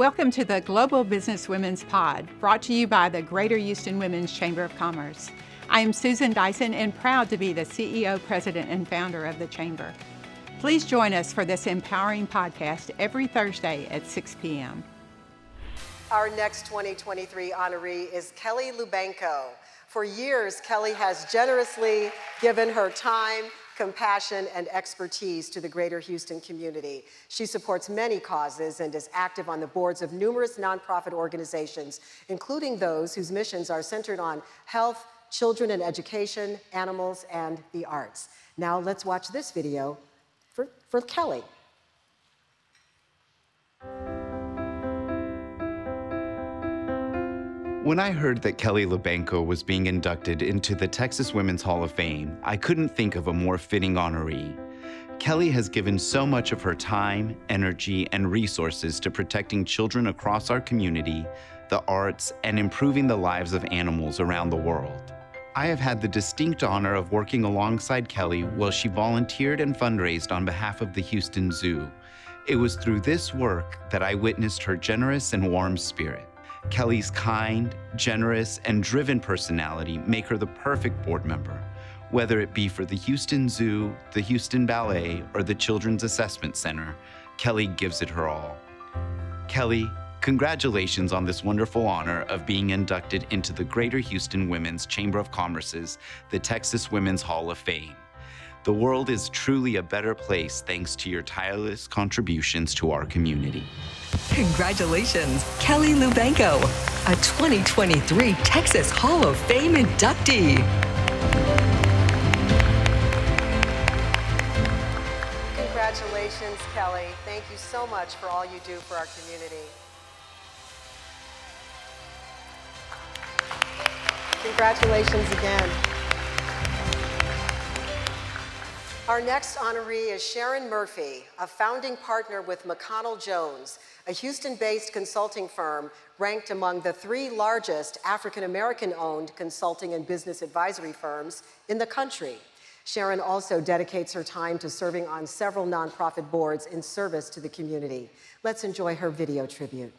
Welcome to the Global Business Women's Pod, brought to you by the Greater Houston Women's Chamber of Commerce. I am Susan Dyson and proud to be the CEO, President, and founder of the Chamber. Please join us for this empowering podcast every Thursday at 6 p.m. Our next 2023 honoree is Kelley Lubanko. For years, Kelley has generously given her time, compassion, and expertise to the greater Houston community. She supports many causes and is active on the boards of numerous nonprofit organizations, including those whose missions are centered on health, children and education, animals, and the arts. Now let's watch this video for, for Kelley. When I heard that Kelley Lubanko was being inducted into the Texas Women's Hall of Fame, I couldn't think of a more fitting honoree. Kelley has given so much of her time, energy, and resources to protecting children across our community, the arts, and improving the lives of animals around the world. I have had the distinct honor of working alongside Kelley while she volunteered and fundraised on behalf of the Houston Zoo. It was through this work that I witnessed her generous and warm spirit. Kelley's kind, generous, and driven personality make her the perfect board member, whether it be for the Houston Zoo, the Houston Ballet, or the Children's Assessment Center. Kelley gives it her all. Kelley, congratulations on this wonderful honor of being inducted into the Greater Houston Women's Chamber of Commerce's the Texas Women's Hall of Fame. The world is truly a better place thanks to your tireless contributions to our community. Congratulations, Kelley Lubanko, a 2023 Texas Hall of Fame inductee. Congratulations, Kelley. Thank you so much for all you do for our community. Congratulations again. Our next honoree is Sharon Murphy, a founding partner with McConnell Jones, a Houston based consulting firm ranked among the three largest African American owned consulting and business advisory firms in the country. Sharon also dedicates her time to serving on several nonprofit boards in service to the community. Let's enjoy her video tribute.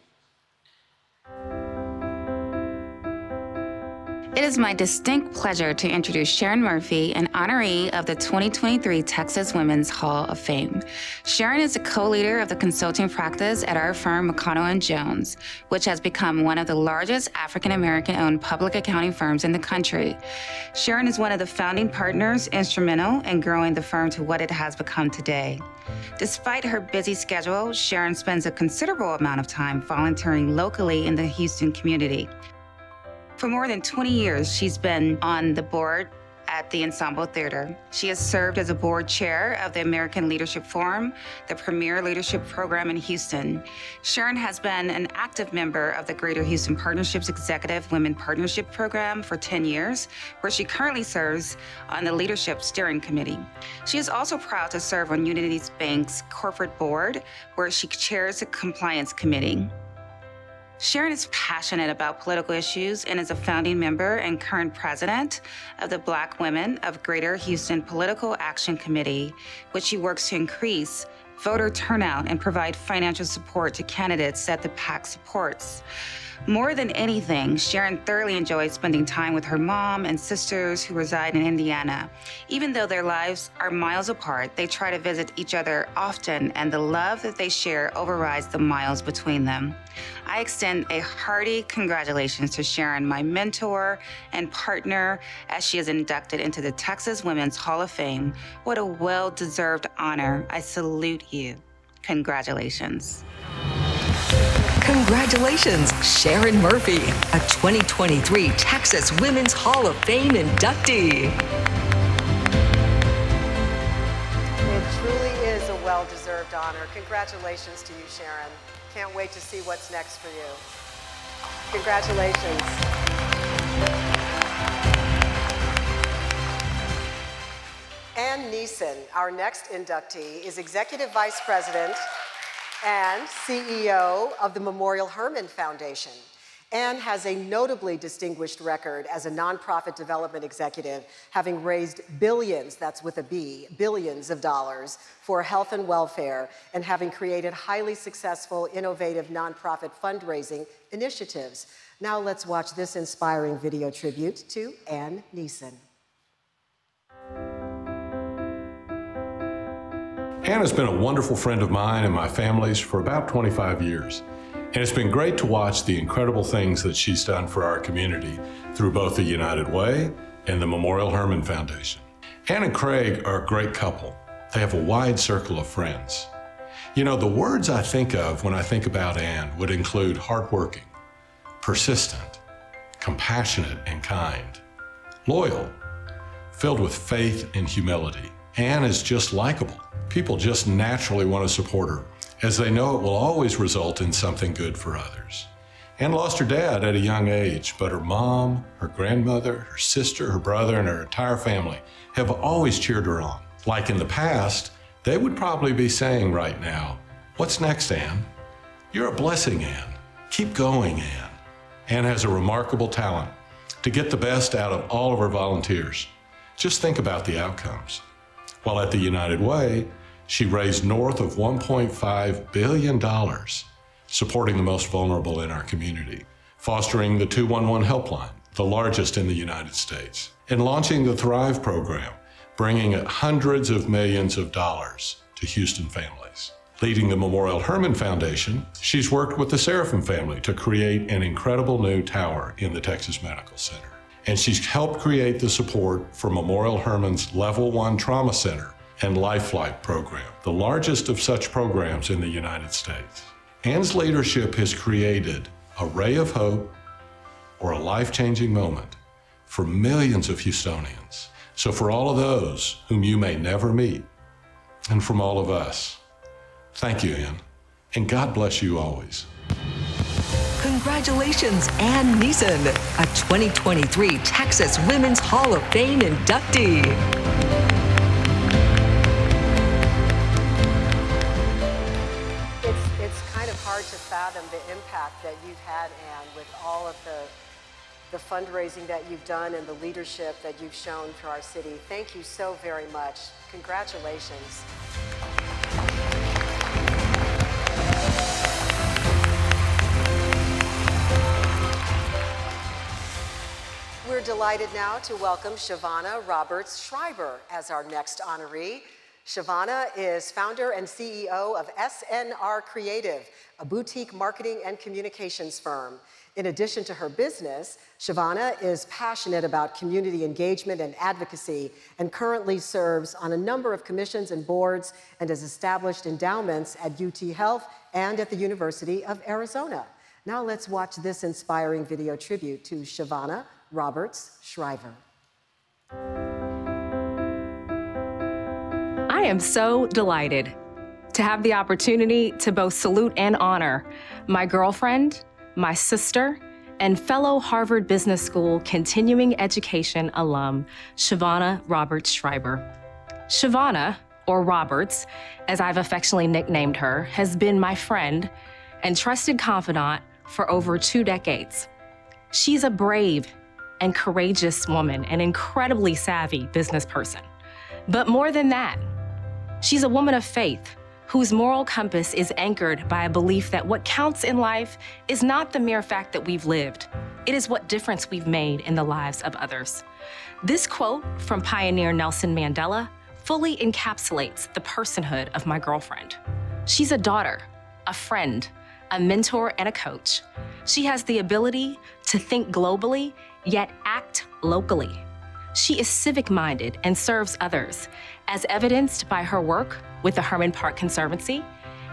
It is my distinct pleasure to introduce Sharon Murphy, an honoree of the 2023 Texas Women's Hall of Fame. Sharon is a co-leader of the consulting practice at our firm McConnell and Jones, which has become one of the largest African American owned public accounting firms in the country. Sharon is one of the founding partners instrumental in growing the firm to what it has become today. Despite her busy schedule, Sharon spends a considerable amount of time volunteering locally in the Houston community. For more than 20 years, she's been on the board at the Ensemble Theater. She has served as a board chair of the American Leadership Forum, the premier leadership program in Houston. Sharon has been an active member of the Greater Houston Partnerships Executive Women Partnership Program for 10 years, where she currently serves on the Leadership Steering Committee. She is also proud to serve on Unity Bank's corporate board, where she chairs the Compliance Committee. Sharon is passionate about political issues and is a founding member and current president of the Black Women of Greater Houston Political Action Committee, which she works to increase voter turnout and provide financial support to candidates that the PAC supports. More than anything, Sharon thoroughly enjoys spending time with her mom and sisters who reside in Indiana. Even though their lives are miles apart, they try to visit each other often, and the love that they share overrides the miles between them. I extend a hearty congratulations to Sharon, my mentor and partner, as she is inducted into the Texas Women's Hall of Fame. What a well deserved honor. I salute you. Congratulations. Congratulations, Sharon Murphy, a 2023 Texas Women's Hall of Fame inductee. It truly is a well deserved honor. Congratulations to you, Sharon. Can't wait to see what's next for you. Congratulations. Anne Neeson, our next inductee, is Executive Vice President and CEO of the Memorial Hermann Foundation. Anne has a notably distinguished record as a nonprofit development executive, having raised billions, that's with a B, billions of dollars for health and welfare, and having created highly successful, innovative nonprofit fundraising initiatives. Now let's watch this inspiring video tribute to Anne Neeson. Anne has been a wonderful friend of mine and my family's for about 25 years. And it's been great to watch the incredible things that she's done for our community through both the United Way and the Memorial Hermann Foundation. Anne and Craig are a great couple. They have a wide circle of friends. You know, the words I think of when I think about Anne would include hardworking, persistent, compassionate and kind, loyal, filled with faith and humility. Anne is just likable. People just naturally want to support her as they know it will always result in something good for others. Anne lost her dad at a young age, but her mom, her grandmother, her sister, her brother, and her entire family have always cheered her on. Like in the past, they would probably be saying right now, What's next, Anne? You're a blessing, Anne. Keep going, Anne. Anne has a remarkable talent to get the best out of all of her volunteers. Just think about the outcomes. While at the United Way, she raised north of $1.5 billion supporting the most vulnerable in our community, fostering the 211 helpline, the largest in the United States, and launching the Thrive program, bringing hundreds of millions of dollars to Houston families. Leading the Memorial Hermann Foundation, she's worked with the Sarofim family to create an incredible new tower in the Texas Medical Center. And she's helped create the support for Memorial Hermann's Level 1 Trauma Center and LifeFlight program, the largest of such programs in the United States. Anne's leadership has created a ray of hope or a life changing moment for millions of Houstonians. So, for all of those whom you may never meet, and from all of us, thank you, Anne, and God bless you always. Congratulations, Anne Neeson, a 2023 Texas Women's Hall of Fame inductee. The impact that you've had, Anne, with all of the, the fundraising that you've done and the leadership that you've shown for our city. Thank you so very much. Congratulations. We're delighted now to welcome Shavonnah Roberts Schreiber as our next honoree. Shavonnah is founder and CEO of SNR Creative, a boutique marketing and communications firm. In addition to her business, Shavonnah is passionate about community engagement and advocacy and currently serves on a number of commissions and boards and has established endowments at UT Health and at the University of Arizona. Now let's watch this inspiring video tribute to Shavonnah Roberts Schreiber. I am so delighted to have the opportunity to both salute and honor my girlfriend, my sister, and fellow Harvard Business School continuing education alum, Shavonnah Roberts Schreiber. Shavonnah, or Roberts, as I've affectionately nicknamed her, has been my friend and trusted confidant for over two decades. She's a brave and courageous woman, an incredibly savvy business person. But more than that, She's a woman of faith whose moral compass is anchored by a belief that what counts in life is not the mere fact that we've lived, it is what difference we've made in the lives of others. This quote from pioneer Nelson Mandela fully encapsulates the personhood of my girlfriend. She's a daughter, a friend, a mentor, and a coach. She has the ability to think globally, yet act locally. She is civic minded and serves others, as evidenced by her work with the Hermann Park Conservancy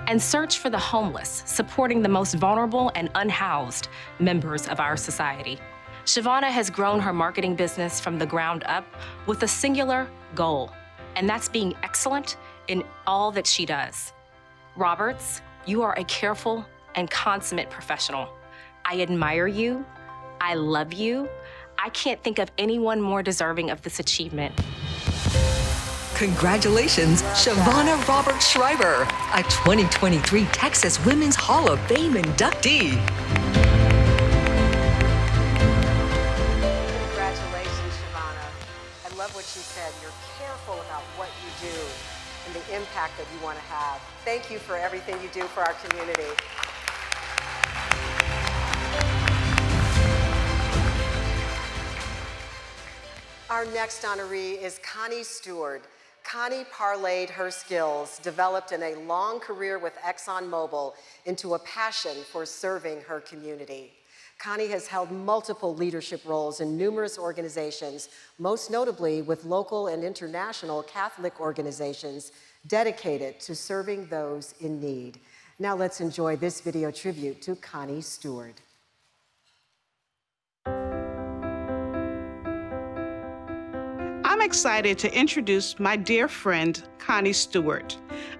and Search for the Homeless, supporting the most vulnerable and unhoused members of our society. Shavonnah has grown her marketing business from the ground up with a singular goal, and that's being excellent in all that she does. Roberts, you are a careful and consummate professional. I admire you. I love you. I can't think of anyone more deserving of this achievement. Congratulations, Shavonnah Robert Schreiber, a 2023 Texas Women's Hall of Fame inductee. Congratulations, Shavonnah. I love what you said. You're careful about what you do and the impact that you want to have. Thank you for everything you do for our community. Our next honoree is Connie Steward. Connie parlayed her skills, developed in a long career with ExxonMobil, into a passion for serving her community. Connie has held multiple leadership roles in numerous organizations, most notably with local and international Catholic organizations dedicated to serving those in need. Now let's enjoy this video tribute to Connie Steward. Excited to introduce my dear friend, Connie Steward.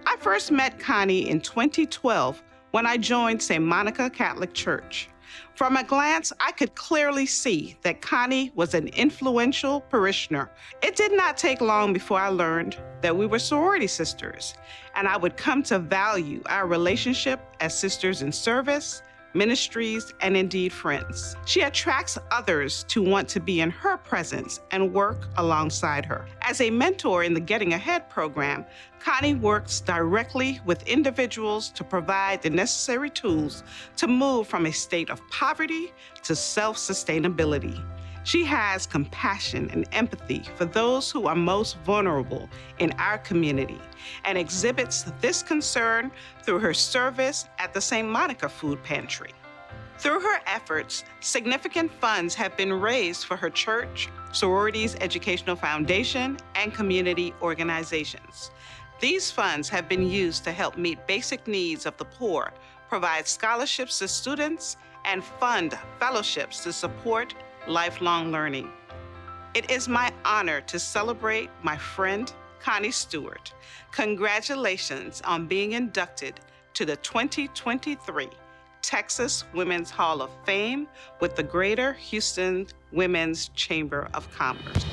I first met Connie in 2012 when I joined St. Monica Catholic Church. From a glance, I could clearly see that Connie was an influential parishioner. It did not take long before I learned that we were sorority sisters, and I would come to value our relationship as sisters in service, ministries, and indeed friends. She attracts others to want to be in her presence and work alongside her. As a mentor in the Getting Ahead program, Connie works directly with individuals to provide the necessary tools to move from a state of poverty to self sustainability. She has compassion and empathy for those who are most vulnerable in our community and exhibits this concern through her service at the St. Monica Food Pantry. Through her efforts, significant funds have been raised for her church, sororities educational foundation, and community organizations. These funds have been used to help meet basic needs of the poor, provide scholarships to students, and fund fellowships to support lifelong learning. It is my honor to celebrate my friend, Connie Steward. Congratulations on being inducted to the 2023 Texas Women's Hall of Fame with the Greater Houston Women's Chamber of Commerce.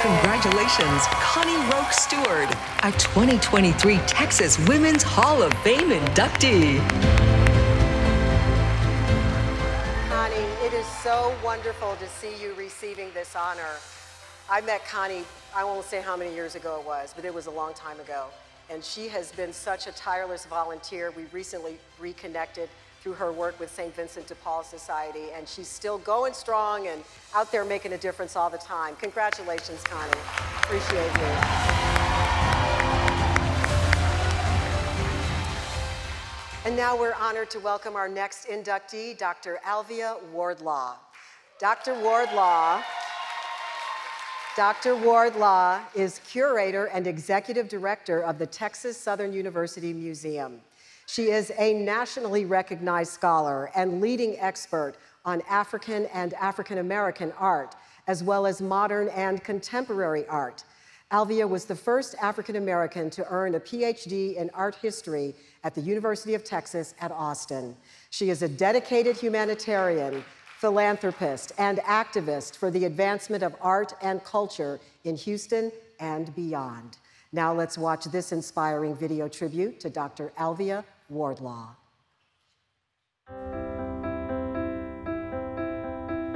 Congratulations, Connie Roque Steward, a 2023 Texas Women's Hall of Fame inductee. So wonderful to see you receiving this honor. I met Connie, I won't say how many years ago it was, but it was a long time ago. And she has been such a tireless volunteer. We recently reconnected through her work with St. Vincent de Paul Society, and she's still going strong and out there making a difference all the time. Congratulations, Connie. Appreciate you. And now we're honored to welcome our next inductee, Dr. Alvia Wardlaw. Dr. Wardlaw, Dr. Wardlaw is curator and executive director of the Texas Southern University Museum. She is a nationally recognized scholar and leading expert on African and African American art, as well as modern and contemporary art. Alvia was the first African American to earn a PhD in art history at the University of Texas at Austin. She is a dedicated humanitarian, philanthropist, and activist for the advancement of art and culture in Houston and beyond. Now let's watch this inspiring video tribute to Dr. Alvia Wardlaw.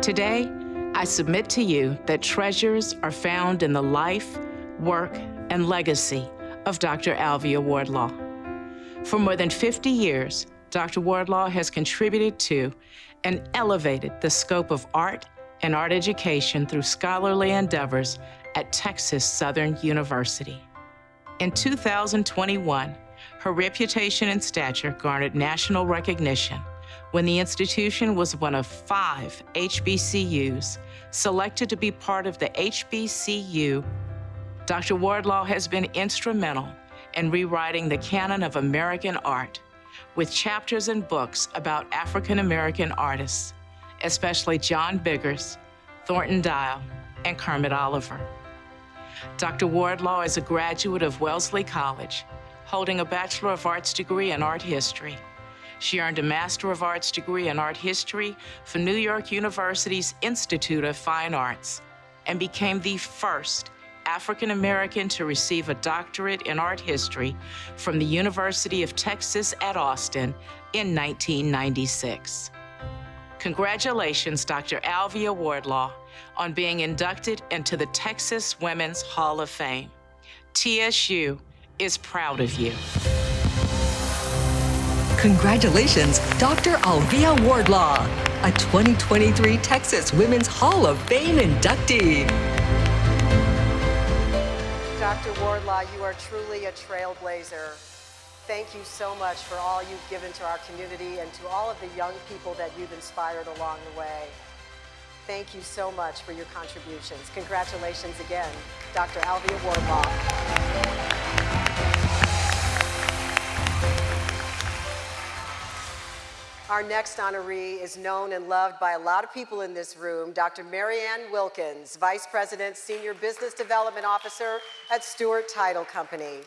Today, I submit to you that treasures are found in the life, work, and legacy of Dr. Alvia Wardlaw. For more than 50 years, Dr. Wardlaw has contributed to and elevated the scope of art and art education through scholarly endeavors at Texas Southern University. In 2021, her reputation and stature garnered national recognition when the institution was one of five HBCUs selected to be part of the HBCU. Dr. Wardlaw has been instrumental and rewriting the canon of American art with chapters and books about African American artists, especially John Biggers, Thornton Dial, and Kermit Oliver. Dr. Wardlaw is a graduate of Wellesley College, holding a Bachelor of Arts degree in art history. She earned a Master of Arts degree in art history from New York University's Institute of Fine Arts and became the first African American to receive a doctorate in art history from the University of Texas at Austin in 1996. Congratulations, Dr. Alvia Wardlaw, on being inducted into the Texas Women's Hall of Fame. TSU is proud of you. Congratulations, Dr. Alvia Wardlaw, a 2023 Texas Women's Hall of Fame inductee. Dr. Wardlaw, you are truly a trailblazer. Thank you so much for all you've given to our community and to all of the young people that you've inspired along the way. Thank you so much for your contributions. Congratulations again, Dr. Alvia Wardlaw. Our next honoree is known and loved by a lot of people in this room, Dr. Mary Ann Wilkins, Vice President, Senior Business Development Officer at Stewart Title Company.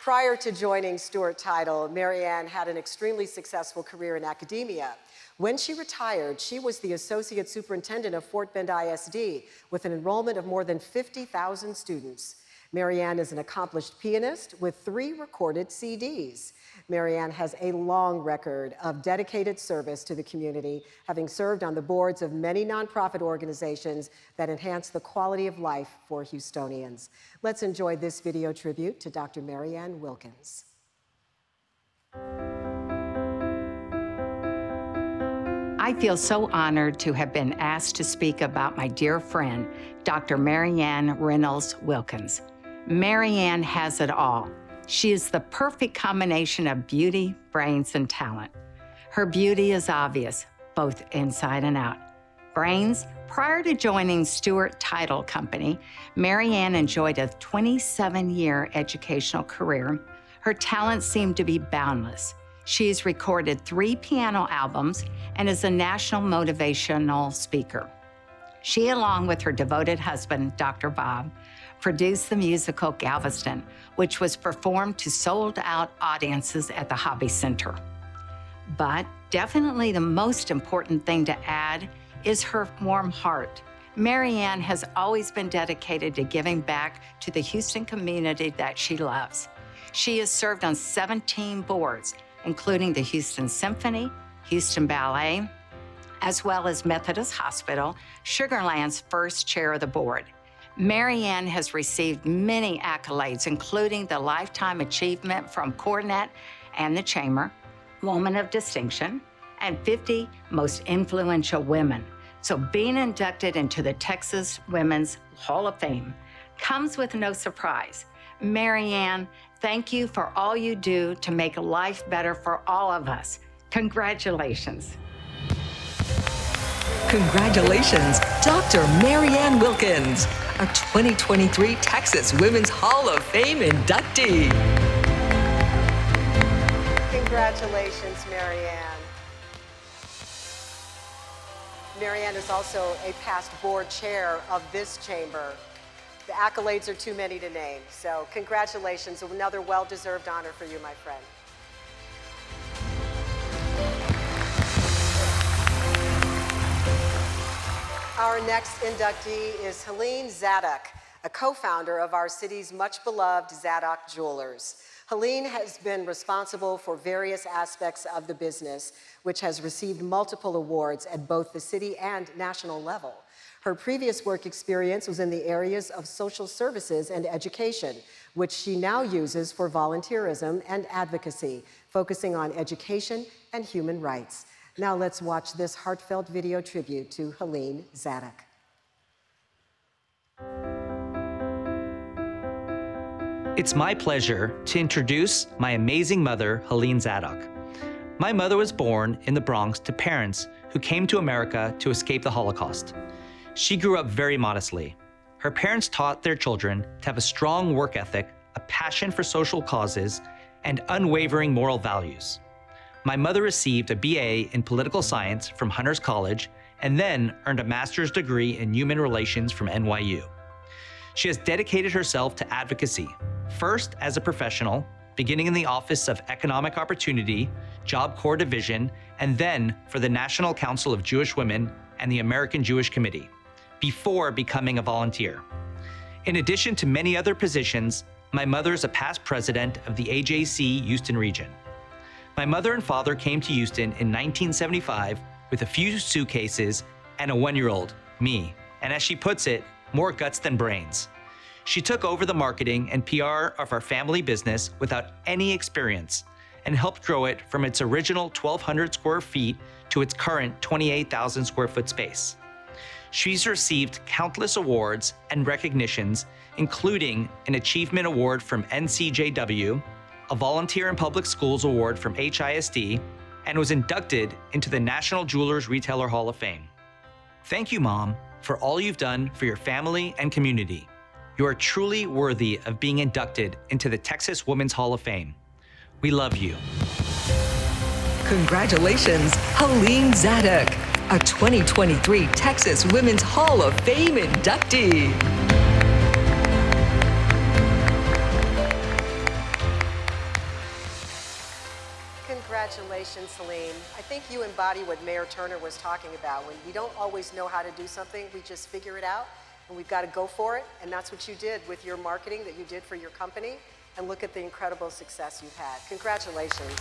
Prior to joining Stewart Title, Mary Ann had an extremely successful career in academia. When she retired, she was the Associate Superintendent of Fort Bend ISD with an enrollment of more than 50,000 students. Mary Ann is an accomplished pianist with three recorded CDs. Mary Ann has a long record of dedicated service to the community, having served on the boards of many nonprofit organizations that enhance the quality of life for Houstonians. Let's enjoy this video tribute to Dr. Mary Ann Wilkins. I feel so honored to have been asked to speak about my dear friend, Dr. Mary Ann Reynolds Wilkins. Mary Ann has it all. She is the perfect combination of beauty, brains, and talent. Her beauty is obvious, both inside and out. Brains, prior to joining Stewart Title Company, Mary Ann enjoyed a 27 year educational career. Her talents seem to be boundless. She's recorded three piano albums and is a national motivational speaker. She, along with her devoted husband, Dr. Bob, produced the musical Galveston, which was performed to sold out audiences at the Hobby Center. But definitely the most important thing to add is her warm heart. Mary Ann has always been dedicated to giving back to the Houston community that she loves. She has served on 17 boards, including the Houston Symphony, Houston Ballet, as well as Methodist Hospital, Sugarland's first chair of the board. Mary Ann has received many accolades, including the Lifetime Achievement from Cornet and the Chamber, Woman of Distinction, and 50 Most Influential Women. So being inducted into the Texas Women's Hall of Fame comes with no surprise. Mary Ann, thank you for all you do to make life better for all of us. Congratulations. Congratulations, Dr. Mary Ann Wilkins, a 2023 Texas Women's Hall of Fame inductee. Congratulations, Mary Ann. Marianne is also a past board chair of this chamber. The accolades are too many to name, so congratulations, another well-deserved honor for you, my friend. Our next inductee is Helene Zadok, a co-founder of our city's much beloved Zadok Jewelers. Helene has been responsible for various aspects of the business, which has received multiple awards at both the city and national level. Her previous work experience was in the areas of social services and education, which she now uses for volunteerism and advocacy, focusing on education and human rights. Now let's watch this heartfelt video tribute to Helene Zadok. It's my pleasure to introduce my amazing mother, Helene Zadok. My mother was born in the Bronx to parents who came to America to escape the Holocaust. She grew up very modestly. Her parents taught their children to have a strong work ethic, a passion for social causes, and unwavering moral values. My mother received a BA in political science from Hunter's College and then earned a master's degree in human relations from NYU. She has dedicated herself to advocacy, first as a professional, beginning in the Office of Economic Opportunity, Job Corps Division, and then for the National Council of Jewish Women and the American Jewish Committee, before becoming a volunteer. In addition to many other positions, my mother is a past president of the AJC Houston region. My mother and father came to Houston in 1975 with a few suitcases and a one year old, me. And as she puts it, more guts than brains. She took over the marketing and PR of our family business without any experience and helped grow it from its original 1,200 square feet to its current 28,000 square foot space. She's received countless awards and recognitions, including an Achievement Award from NCJW, a Volunteer in Public Schools Award from HISD, and was inducted into the National Jewelers Retailer Hall of Fame. Thank you, Mom, for all you've done for your family and community. You are truly worthy of being inducted into the Texas Women's Hall of Fame. We love you. Congratulations, Helene Zadok, a 2023 Texas Women's Hall of Fame inductee. Congratulations, Helene. I think you embody what Mayor Turner was talking about. When we don't always know how to do something, we just figure it out, and we've got to go for it. And that's what you did with your marketing that you did for your company. And look at the incredible success you've had. Congratulations.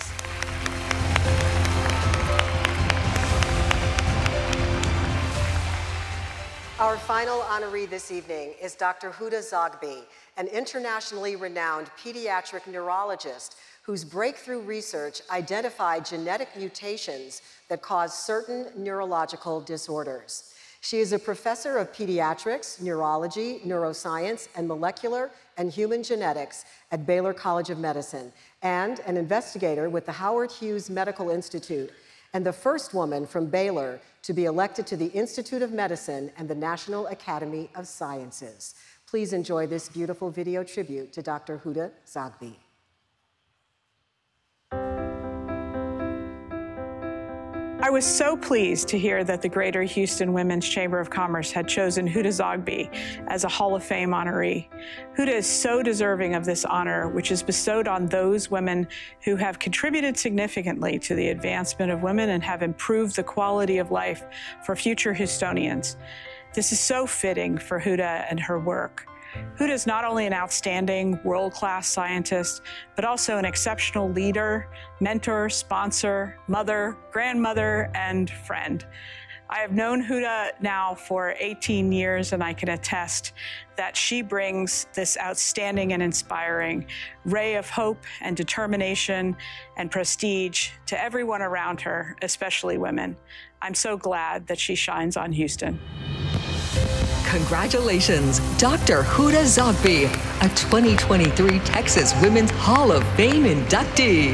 Our final honoree this evening is Dr. Huda Zoghbi, an internationally renowned pediatric neurologist whose breakthrough research identified genetic mutations that cause certain neurological disorders. She is a professor of pediatrics, neurology, neuroscience, and molecular and human genetics at Baylor College of Medicine, and an investigator with the Howard Hughes Medical Institute, and the first woman from Baylor to be elected to the Institute of Medicine and the National Academy of Sciences. Please enjoy this beautiful video tribute to Dr. Huda Zoghbi. I was so pleased to hear that the Greater Houston Women's Chamber of Commerce had chosen Huda Zoghbi as a Hall of Fame honoree. Huda is so deserving of this honor, which is bestowed on those women who have contributed significantly to the advancement of women and have improved the quality of life for future Houstonians. This is so fitting for Huda and her work. Huda is not only an outstanding world class scientist, but also an exceptional leader, mentor, sponsor, mother, grandmother, and friend. I have known Huda now for 18 years, and I can attest that she brings this outstanding and inspiring ray of hope and determination and prestige to everyone around her, especially women. I'm so glad that she shines on Houston. Congratulations, Dr. Huda Zoghbi, a 2023 Texas Women's Hall of Fame inductee.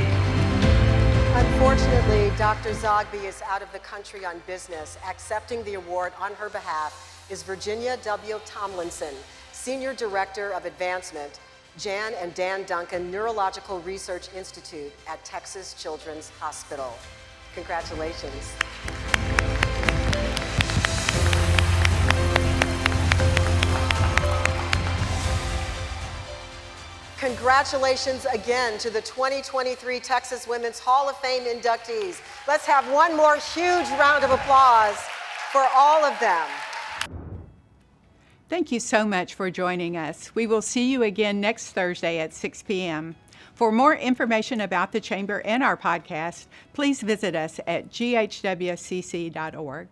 Unfortunately, Dr. Zoghbi is out of the country on business. Accepting the award on her behalf is Virginia W. Tomlinson, Senior Director of Advancement, Jan and Dan Duncan Neurological Research Institute at Texas Children's Hospital. Congratulations. Congratulations again to the 2023 Texas Women's Hall of Fame inductees. Let's have one more huge round of applause for all of them. Thank you so much for joining us. We will see you again next Thursday at 6 p.m. For more information about the Chamber and our podcast, please visit us at ghwcc.org.